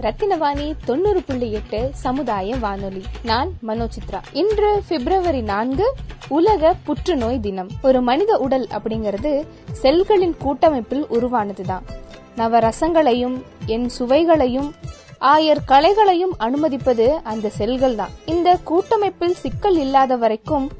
ரத்தினவாணி தொண்ணூறு புள்ளி எட்டு சமுதாய வானொலி. நான் மனோசித்ரா. இன்று பிப்ரவரி நான்கு உலக புற்றுநோய் தினம். ஒரு மனித உடல் அப்படிங்கிறது செல்களின் கூட்டமைப்பில் உருவானதுதான். நவரசங்களையும் என் சுவைகளையும் ஆயர் கலைகளையும் அனுமதிப்பது அந்த செல்கள் தான் இந்த கூட்டமைப்பில் சிக்கல் இல்லாத வரைக்கும்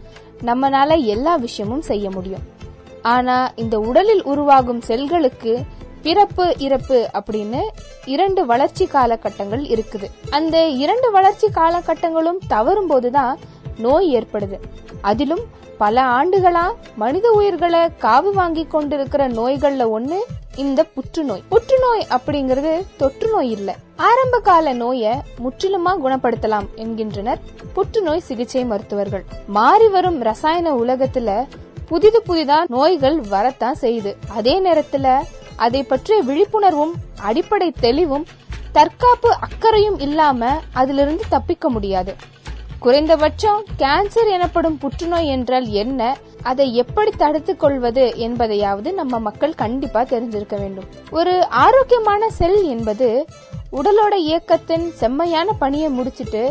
நம்மனால எல்லா விஷயமும் செய்ய முடியும். ஆனா இந்த உடலில் உருவாகும் செல்களுக்கு பிறப்பு இறப்பு அப்படின்னு இரண்டு வளர்ச்சி காலகட்டங்கள் இருக்குது. அந்த இரண்டு வளர்ச்சி காலகட்டங்களும் தவறும் போதுதான் நோய் ஏற்படுது. அதிலும் பல ஆண்டுகளா மனித உயிர்களை காவு வாங்கி கொண்டிருக்கிற நோய்கள்ல ஒண்ணு இந்த புற்றுநோய். புற்றுநோய் அப்படிங்கிறது தொற்று நோய் இல்ல. ஆரம்ப கால நோயை முற்றிலுமா குணப்படுத்தலாம் என்கின்றனர் புற்றுநோய் சிகிச்சை மருத்துவர்கள். மாறி வரும் ரசாயன உலகத்துல புதிது புதிதா நோய்கள் வரத்தான் செய்யுது. அதே நேரத்துல அதை பற்றிய விழிப்புணர்வும் அடிப்படை தெளிவும் தற்காப்பு அக்கறையும் இல்லாம அதிலிருந்து தப்பிக்க முடியாது. குறைந்தபட்சம் கேன்சர் எனப்படும் புற்றுநோய் என்றால் என்ன அதை எப்படி தடுத்துக் கொள்வது என்பதையாவது நம்ம மக்கள் கண்டிப்பா தெரிஞ்சிருக்க வேண்டும். ஒரு ஆரோக்கியமான செல் என்பது உடலோட இயக்கத்தின் செம்மையான பணியை முடிச்சிட்டு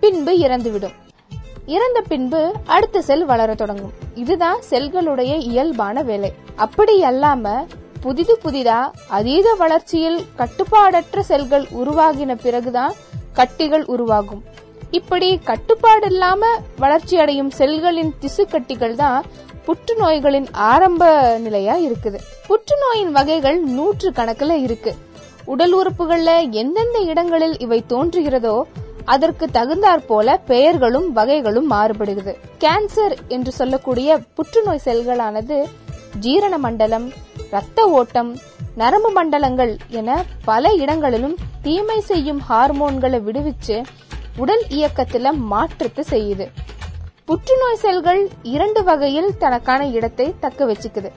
பின்பு இறந்துவிடும். இறந்த பின்பு அடுத்த செல் வளர தொடங்கும். இதுதான் செல்களுடைய இயல்பான வேலை. அப்படி அல்லாம புதிது புதிதா அதீத வளர்ச்சியில் கட்டுப்பாடற்ற செல்கள் உருவாகின பிறகுதான் கட்டிகள் உருவாகும். இப்படி கட்டுப்பாடு இல்லாம வளர்ச்சி அடையும் செல்களின் திசு கட்டிகள் தான் புற்றுநோய்களின் ஆரம்ப நிலையா இருக்குது. புற்றுநோயின் வகைகள் நூற்று கணக்குல இருக்கு. உடல் உறுப்புகள்ல எந்தெந்த இடங்களில் இவை தோன்றுகிறதோ அதற்கு தகுந்தாற் போல பெயர்களும் வகைகளும் மாறுபடுகிறது. கேன்சர் என்று சொல்லக்கூடிய புற்றுநோய் செல்களானது ஜீரண மண்டலம் இரத்த ஓட்டம் நரம்பு மண்டலங்கள் என பல இடங்களிலும் தீமை செய்யும் ஹார்மோன்களை விடுவிச்சு உடல் இயக்கத்துல மாற்றத்தை செய்யுது. புற்றுநோய் செல்கள் இரண்டு வகையில் தனக்கான இடத்தை தக்க வச்சுக்குது.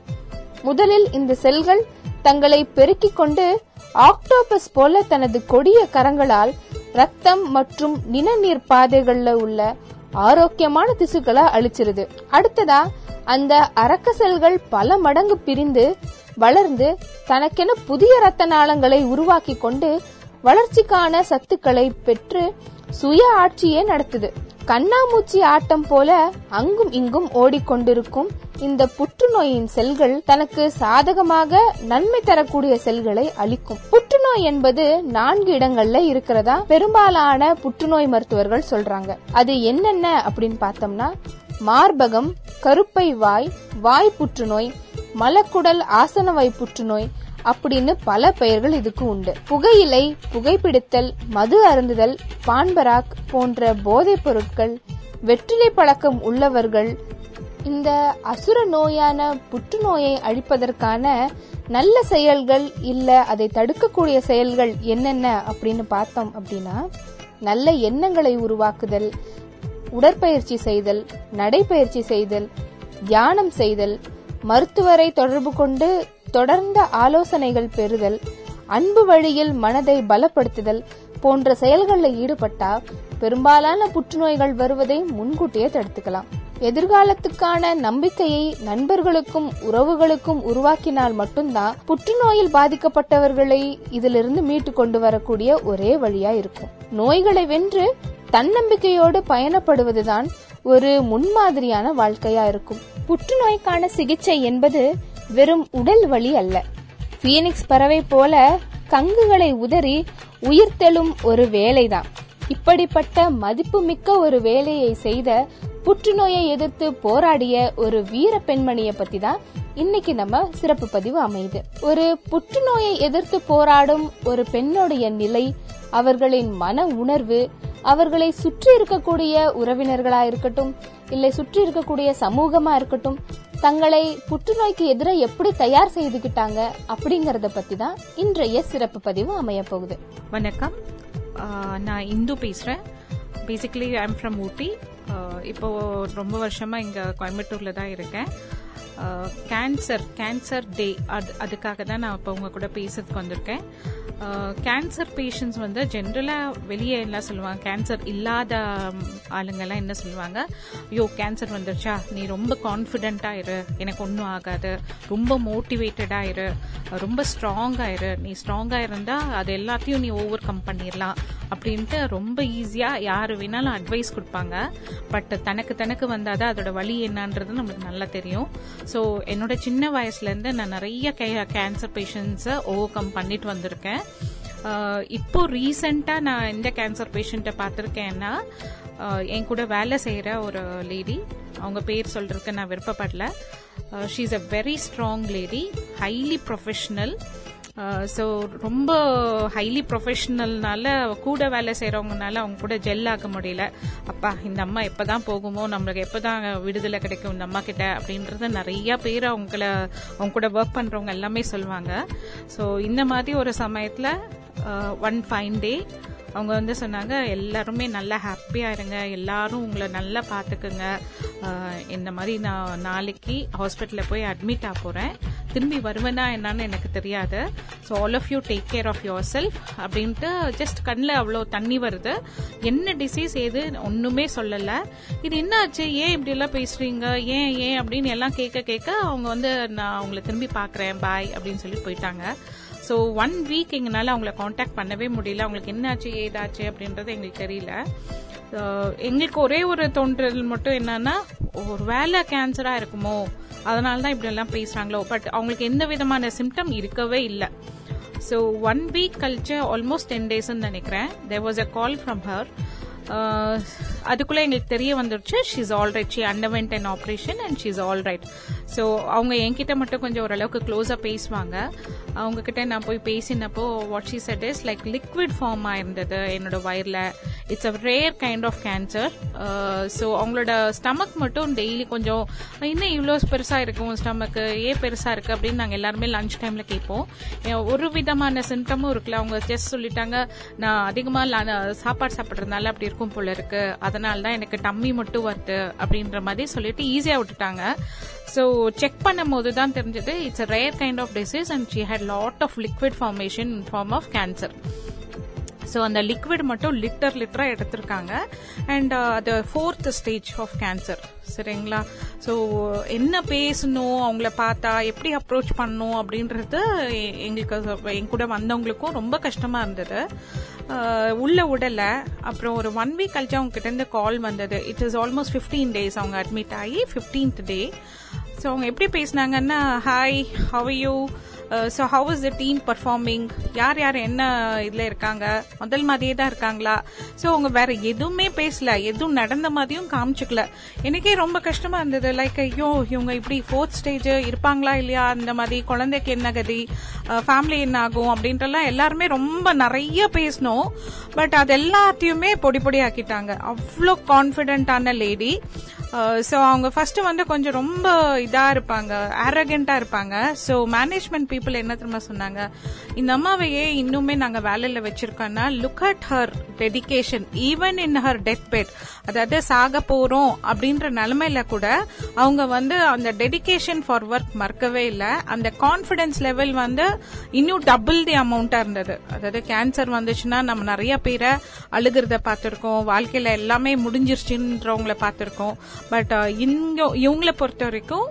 முதலில் இந்த செல்கள் தங்களை பெருக்கிக் கொண்டு ஆக்டோபஸ் போல தனது கொடிய கரங்களால் ரத்தம் மற்றும் நிணநீர் பாதைகள்ல உள்ள ஆரோக்கியமான திசுக்களை அழிச்சிருது. அடுத்ததா அந்த அரக்க செல்கள் பல மடங்கு பிரிந்து வளர்ந்து தனக்கென புதிய ரத்த நாளங்களை உருவாக்கி கொண்டு வளர்ச்சிக்கான சத்துக்களை பெற்று சுய ஆட்சியே நடத்துது. கண்ணாமூச்சி ஆட்டம் போல அங்கும் இங்கும் ஓடிக்கொண்டிருக்கும் இந்த புற்றுநோயின் செல்கள் தனக்கு சாதகமாக நன்மை தரக்கூடிய செல்களை அளிக்கும். புற்றுநோய் என்பது நான்கு இடங்கள்ல இருக்கிறதா? பெரும்பாலான புற்றுநோய் மருத்துவர்கள் சொல்றாங்க. அது என்னென்ன அப்படின்னு பார்த்தோம்னா மார்பகம் கருப்பை வாய் வாய் புற்றுநோய் மலக்குடல் ஆசனவாய் புற்றுநோய் அப்படின்னு பல பெயர்கள் இதுக்கு உண்டு. புகையிலை புகைப்பிடித்தல் மது அருந்துதல் பான்பராக் போன்ற போதைப் பொருட்கள் வெற்றிலை பழக்கம் உள்ளவர்கள் இந்த அசுர நோயான புற்றுநோயை அழிப்பதற்கான நல்ல செயல்கள் இல்ல அதை தடுக்கக்கூடிய செயல்கள் என்னென்ன அப்படின்னு பார்த்தோம் அப்படின்னா நல்ல எண்ணங்களை உருவாக்குதல் உடற்பயிற்சி செய்தல் நடைப்பயிற்சி செய்தல் தியானம் செய்தல் மருத்துவரை தொடர்பு கொண்டு தொடர்ந்த ஆலோசனைகள் பெறுதல் அன்பு வழியில் மனதை பலப்படுத்துதல் போன்ற செயல்களில் ஈடுபட்டா பெரும்பாலான புற்றுநோய்கள் வருவதை முன்கூட்டியே தடுத்துக்கலாம். எதிர்காலத்துக்கான நம்பிக்கையை நண்பர்களுக்கும் உறவுகளுக்கும் உருவாக்கினால் மட்டும்தான் புற்றுநோயில் பாதிக்கப்பட்டவர்களை இதிலிருந்து மீட்டு கொண்டு வரக்கூடிய ஒரே வழியா இருக்கும். நோய்களை வென்று தன்னம்பிக்கையோடு பயணப்படுவதுதான் ஒரு முன்மாதிரியான வாழ்க்கையா இருக்கும். புற்றுநோய்க்கான சிகிச்சை என்பது வெறும் உடல் வலி அல்ல. பீனிக்ஸ் பறவை போல கங்குகளை உதறி உயிர்த்தெழும் ஒரு வேலைதான். இப்படிப்பட்ட மதிப்புமிக்க ஒரு வேலையை செய்த புற்றுநோயை எதிர்த்து போராடிய ஒரு வீர பெண்மணிய பத்தி தான் இன்னைக்கு நம்ம சிறப்பு பதிவு அமையுது. ஒரு புற்றுநோயை எதிர்த்து போராடும் ஒரு பெண்ணுடைய நிலை அவர்களின் மன உணர்வு அவர்களை சுற்றி இருக்கக்கூடிய உறவினர்களா இருக்கட்டும் இல்லை சுற்றி இருக்கக்கூடிய சமூகமா இருக்கட்டும் தங்களை புற்றுநோய்க்கு எதிராக எப்படி தயார் செய்துக்கிட்டாங்க அப்படிங்கறத பத்தி தான் இன்றைய சிறப்பு பதிவு அமைய போகுது. வணக்கம். நான் இந்து பேசுகிறேன் பேசிக்கலி ஐம் ஃப்ரம் ஊட்டி. இப்போ ரொம்ப வருஷமாக இங்கே கோயம்புத்தூரில் தான் இருக்கேன். கேன்சர் கேன்சர் டே அது அதுக்காக தான் நான் இப்போ உங்க கூட பேசுறதுக்கு வந்திருக்கேன். கேன்சர் பேஷண்ட்ஸ் வந்து ஜென்ரலாக வெளியே எல்லாம் சொல்லுவாங்க. கேன்சர் இல்லாத ம், ஆளுங்கெல்லாம் என்ன சொல்லுவாங்க? ஐயோ கேன்சர் வந்துருச்சா? நீ ரொம்ப கான்ஃபிடென்ட்டாக இரு. எனக்கு ஒன்றும் ஆகாது. ரொம்ப மோட்டிவேட்டடாக இரு. ரொம்ப ஸ்ட்ராங்காக இரு. நீ ஸ்ட்ராங்காக இருந்தால் அது எல்லாத்தையும் நீ ஓவர் கம் பண்ணிடலாம் அப்படின்ட்டு ரொம்ப ஈஸியாக யார் வேணாலும் அட்வைஸ் கொடுப்பாங்க. பட் தனக்கு தனக்கு வந்தால் தான் அதோட வழி என்னன்றது நம்மளுக்கு நல்லா தெரியும். ஸோ என்னோட சின்ன வயசுலேருந்து நான் நிறைய கேன்சர் பேஷண்ட்ஸை ஓவர் கம் பண்ணிட்டு வந்திருக்கேன். இப்போ ரீசெண்டாக நான் எந்த கேன்சர் பேஷண்ட்டை பார்த்துருக்கேன்னா என் கூட வேலை செய்கிற ஒரு லேடி அவங்க பேர் சொல்கிறதுக்கு நான் விருப்பப்படல. She is a very strong lady highly professional so ரொம்ப ஹைலி ப்ரொஃபஷனல்னால கூட வேலை செய்கிறவங்கனால அவங்க கூட ஜெல் ஆக முடியல. அப்பா இந்த அம்மா எப்போ தான் போகுமோ நம்மளுக்கு எப்போ தான் விடுதலை கிடைக்கும் இந்த அம்மா கிட்ட அப்படின்றது நிறைய பேர் அவங்கள அவங்க கூட ஒர்க் பண்ணுறவங்க எல்லாமே சொல்லுவாங்க ஸோ இந்த மாதிரி ஒரு சமயத்தில் ஒன் ஃபைன் டே அவங்க வந்து சொன்னாங்க எல்லாருமே நல்லா ஹாப்பியாக இருங்க. எல்லாரும் உங்களை நல்லா பார்த்துக்குங்க இந்த மாதிரி நான் நாளைக்கு ஹாஸ்பிட்டலில் போய் அட்மிட் ஆக போகிறேன் திரும்பி வருவேனா என்னன்னு எனக்கு தெரியாது. So all of you take care of yourself அப்படின்ட்டு ஜஸ்ட் கண்ணில் அவ்வளோ தண்ணி வருது. என்ன டிசீஸ் ஏது ஒன்றுமே சொல்லலை. இது என்ன ஆச்சு ஏன் இப்படிலாம் பேசுறீங்க? ஏன் ஏன் அப்படின்னு எல்லாம் கேட்க கேட்க அவங்க வந்து நான் அவங்கள திரும்பி பார்க்குறேன் பாய் அப்படின்னு சொல்லி போயிட்டாங்க. ஸோ ஒன் வீக் எங்களால் அவங்கள காண்டாக்ட் பண்ணவே முடியல. அவங்களுக்கு என்னாச்சு ஏதாச்சு அப்படின்றது எங்களுக்கு தெரியல. எங்களுக்கு ஒரே ஒரு தோன்றல் மட்டும் என்னன்னா ஒரு வேலை கேன்சராக இருக்குமோ அதனால தான் இப்படி எல்லாம் பேசுகிறாங்களோ பட் அவங்களுக்கு எந்த விதமான சிம்டம் இருக்கவே இல்லை. ஸோ ஒன் வீக் கழிச்சு ஆல்மோஸ்ட் டென் டேஸ்ன்னு நினைக்கிறேன். There was a call from her அதுக்குள்ள எங்களுக்கு தெரிய வந்துருச்சு she's all right she underwent an operation and she's all right so அவங்க என்கிட்ட மட்டும் கொஞ்சம் ஓரளவுக்கு க்ளோஸாக பேசுவாங்க. அவங்க கிட்ட நான் போய் பேசினப்போ what she said is like liquid form ஆயிருந்தது என்னோட வயரில் it's a rare kind of cancer so அவங்களோட ஸ்டமக் மட்டும் டெய்லி கொஞ்சம் இன்னும் இவ்வளோ பெருசாக இருக்கும் ஸ்டமக்கு ஏன் பெருசாக இருக்குது அப்படின்னு நாங்கள் எல்லாருமே லஞ்ச் டைமில் கேட்போம். ஒரு விதமான சிம்டமும் இருக்குல்ல. அவங்க ஜஸ்ட் சொல்லிட்டாங்க நான் அதிகமாக சாப்பாடு சாப்பிட்றதுனால அப்படி இருக்கும் போல இருக்குது அதனால தான் எனக்கு டம்மி மட்டும் வருது அப்படின்ற மாதிரி சொல்லிட்டு ஈஸியாக விட்டுட்டாங்க. ஸோ செக் பண்ணும் போது தான் தெரிஞ்சது it's a rare kind of disease and she had lot of liquid formation in form of cancer so அந்த லிக்விட் மட்டும் லிட்டர் லிட்டரா எடுத்திருக்காங்க. அண்ட் அது ஃபோர்த் ஸ்டேஜ் ஆஃப் கேன்சர் சரிங்களா? ஸோ என்ன பேசணும் அவங்கள பார்த்தா எப்படி அப்ரோச் பண்ணணும் அப்படின்றது எங்களுக்கு என் கூட வந்தவங்களுக்கும் ரொம்ப கஷ்டமா இருந்தது. Uh, உள்ள உடலை அப்புறம் ஒரு ஒன் வீக் கழிச்சு அவங்க கிட்ட இருந்து கால் வந்தது. It is almost fifteen days அவங்க அட்மிட் ஆகி ஃபிஃப்டீன்த் டே ஸோ அவங்க எப்படி பேசினாங்கன்னா hi how you so how is the team performing யார் யார் என்ன இதில் இருக்காங்க? முதல் மாதிரியே தான் இருக்காங்களா? ஸோ அவங்க வேற எதுவுமே பேசல. எதுவும் நடந்த மாதிரியும் காமிச்சுக்கல. எனக்கே ரொம்ப கஷ்டமா இருந்தது. லைக் ஐயோ இவங்க இப்படி ஃபோர்த் ஸ்டேஜ் இருப்பாங்களா இல்லையா? அந்த மாதிரி குழந்தைக்கு என்ன கதி? Uh, ஃபேமிலி என்ன ஆகும்? அப்படின்றலாம் எல்லாருமே ரொம்ப நிறைய பேசணும் பட் அது எல்லாத்தையுமே பொடி பொடி ஆக்கிட்டாங்க அவ்வளோ கான்ஃபிடென்டான லேடி Uh, ஸோ அவங்க ஃபர்ஸ்ட் வந்து கொஞ்சம் ரொம்ப இதா இருப்பாங்க அரகண்டா இருப்பாங்க. ஸோ மேனேஜ்மெண்ட் பீப்புள் என்ன திரும்ப சொன்னாங்க? இந்த அம்மாவையே இன்னுமே நாங்க வேலையில வச்சிருக்கோம்னா look at her dedication even in her death bed அதாவது சாக போறோம் அப்படின்ற நிலைமையில கூட அவங்க வந்து அந்த டெடிகேஷன் ஃபார் ஒர்க் மறக்கவே இல்லை. அந்த கான்ஃபிடென்ஸ் லெவல் வந்து இன்னும் டபுள் தி அமௌண்டா இருந்தது. அதாவது கேன்சர் வந்துச்சுன்னா நம்ம நிறைய பேரை அழுகிறத பார்த்திருக்கோம். வாழ்க்கையில எல்லாமே முடிஞ்சிருச்சுன்றவங்கள பார்த்திருக்கோம். பட் uh, இங்க இவங்களை பொறுத்த வரைக்கும்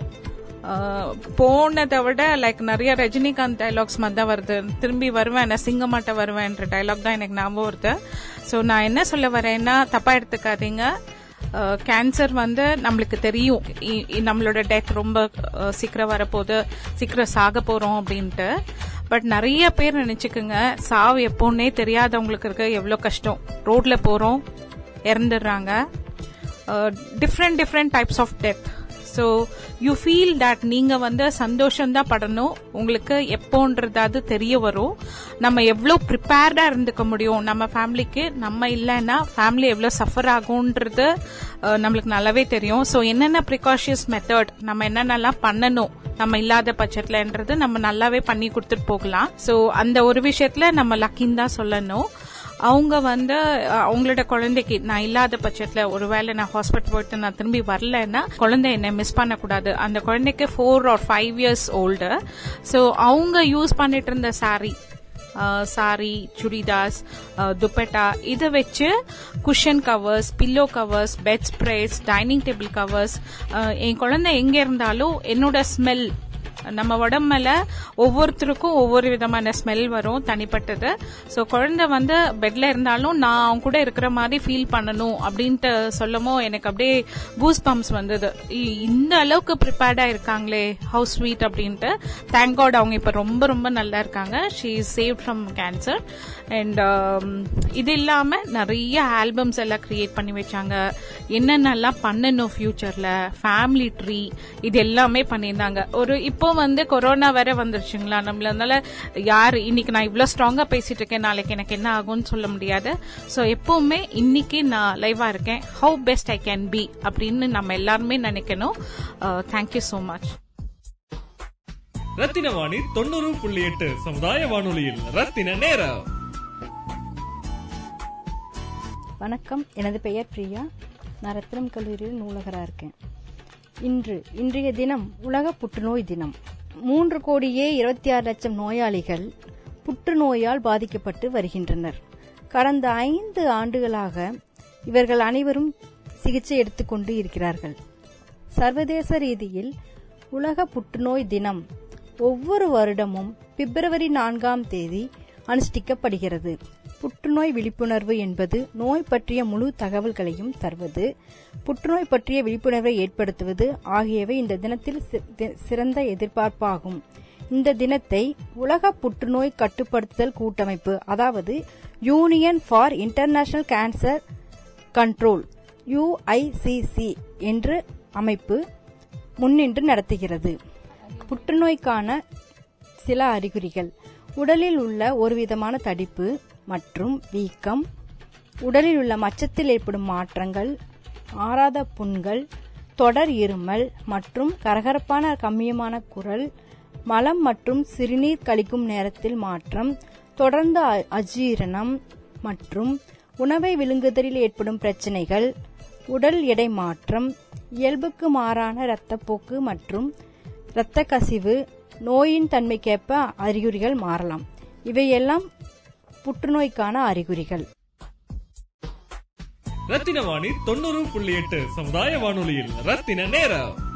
uh, போனதை விட லைக் நிறைய ரஜினிகாந்த் டைலாக்ஸ் மாதிரி தான் வருது. திரும்பி வருவேன் நான் சிங்கமாட்ட வருவேன்ற டைலாக் தான் எனக்கு ஞாபகம் வருது. ஸோ நான் என்ன சொல்ல வரேன்னா தப்பா எடுத்துக்காதீங்க. Uh, கேன்சர் வந்து நம்மளுக்கு தெரியும். இ- நம்மளோட டெத் ரொம்ப சீக்கிரம் வரப்போகுது. சீக்கிரம் சாக போறோம் அப்படின்ட்டு. பட் நிறைய பேர் நினைச்சுக்குங்க சாவு எப்போன்னே தெரியாதவங்களுக்கு இருக்க. எவ்வளோ கஷ்டம். ரோட்ல போறோம் இறந்துடுறாங்க. Different different types of death so you feel that நீங்க வந்து சந்தோஷம்தான் படணும். உங்களுக்கு எப்போன்றதாவது தெரிய வரும். நம்ம எவ்வளோ ப்ரிப்பேர்டா இருந்துக்க முடியும்? நம்ம ஃபேமிலிக்கு நம்ம இல்லைன்னா ஃபேமிலி எவ்வளோ சஃபர் ஆகும்ன்றது uh, நம்மளுக்கு நல்லாவே தெரியும். ஸோ என்னென்ன ப்ரிகாஷியஸ் மெத்தட் நம்ம என்னென்னலாம் பண்ணணும்? நம்ம இல்லாத பட்சத்துலன்றது நம்ம நல்லாவே பண்ணி கொடுத்துட்டு போகலாம். ஸோ அந்த ஒரு விஷயத்துல நம்ம லக்கின்னு தான் சொல்லணும். அவங்க வந்து அவங்களோட குழந்தைக்கு நான் இல்லாத பட்சத்துல ஒருவேளை நான் ஹாஸ்பிட்டல் போயிட்டு நான் திரும்பி வரலன்னா குழந்தை என்னை மிஸ் பண்ணக்கூடாது. அந்த குழந்தைக்கு four or five years old so அவங்க யூஸ் பண்ணிட்டு இருந்த சாரி சாரி சுடிதாஸ் துப்பட்டா இதை வச்சு cushion covers pillow covers bed spreads dining table covers என் குழந்தை எங்க இருந்தாலும் என்னோட ஸ்மெல் நம்ம உடம்புல ஒவ்வொருத்தருக்கும் ஒவ்வொரு விதமான ஸ்மெல் வரும் தனிப்பட்டது. ஸோ குழந்தை வந்து பெட்ல இருந்தாலும் நான் அவங்க கூட இருக்கிற மாதிரி ஃபீல் பண்ணணும் அப்படின்ட்டு சொல்லமோ எனக்கு அப்படியே கூஸ் பம்ப்ஸ் வந்தது. இ- இந்த அளவுக்கு ப்ரிப்பேர்டா இருக்காங்களே ஹவுஸ் ஸ்வீட் அப்படின்ட்டு. தேங்க் காட் அவங்க இப்போ ரொம்ப ரொம்ப நல்லா இருக்காங்க. She is save from cancer and um, இது இல்லாமல் நிறைய ஆல்பம்ஸ் எல்லாம் கிரியேட் பண்ணி வச்சாங்க. என்னென்னலாம் பண்ணணும் ஃப்யூச்சரில் ஃபேமிலி ட்ரீ இது எல்லாமே பண்ணியிருந்தாங்க. ஒரு இப்போ வந்து கொரோனா வேற வந்துருச்சுங்களா? நம்மள யார் இன்னைக்கு நான் இவ்வளோ ஸ்ட்ராங்காக பேசிட்டு இருக்கேன் நாளைக்கு எனக்கு என்ன ஆகும்னு சொல்ல முடியாது. ஸோ எப்பவுமே இன்னைக்கு நான் லைவாக இருக்கேன். How best I can be அப்படின்னு நம்ம எல்லாருமே நினைக்கணும். Thank you so much Rathina Vani தொண்ணூறு புள்ளி எட்டு சமுதாய வானொலியில் ரத்தின நேரம். வணக்கம். எனது பெயர் பிரியா. நான் ரத்னம் கல்லூரியில் நூலகராக இருக்கேன். இன்று இன்றைய தினம் உலக புற்றுநோய் தினம். மூன்று கோடியே இருபத்தி ஆறு லட்சம் நோயாளிகள் புற்றுநோயால் பாதிக்கப்பட்டு வருகின்றனர். கடந்த ஐந்து ஆண்டுகளாக இவர்கள் அனைவரும் சிகிச்சை எடுத்துக்கொண்டு இருக்கிறார்கள். சர்வதேச ரீதியில் உலக புற்றுநோய் தினம் ஒவ்வொரு வருடமும் பிப்ரவரி நான்காம் தேதி அனுஷ்டிக்கப்படுகிறது. புற்றுநோய் விழிப்புணர்வு என்பது நோய் பற்றிய முழு தகவல்களையும் தருவது. புற்றுநோய் பற்றிய விழிப்புணர்வை ஏற்படுத்துவது ஆகியவை இந்த தினத்தில் சிறந்த எதிர்பார்ப்பாகும். இந்த தினத்தை உலக புற்றுநோய் கட்டுப்படுத்துதல் கூட்டமைப்பு அதாவது union for international cancer control UICC என்று அமைப்பு முன்னின்று நடத்துகிறது. புற்றுநோய்க்கான சில அறிகுறிகள். உடலில் உள்ள ஒருவிதமான தடிப்பு மற்றும் வீக்கம் உடலில் உள்ள மச்சத்தில் ஏற்படும் மாற்றங்கள் ஆறாத புண்கள் தொடர் இருமல் மற்றும் கரகரப்பான கம்மியமான குரல் மலம் மற்றும் சிறுநீர் கழிக்கும் நேரத்தில் மாற்றம் தொடர்ந்த அ- அஜீரணம் மற்றும் உணவை விழுங்குதலில் ஏற்படும் பிரச்சனைகள் உடல் எடை மாற்றம் இயல்புக்கு மாறான இரத்தப்போக்கு மற்றும் இரத்த கசிவு நோயின் தன்மைக்கேற்ப அறிகுறிகள் மாறலாம். இவையெல்லாம் புற்றுநோய்க்கான அறிகுறிகள். ரத்தின வாணி தொண்ணூறு புள்ளி எட்டு சமுதாய வானொலியில் ரத்தின நேரம்.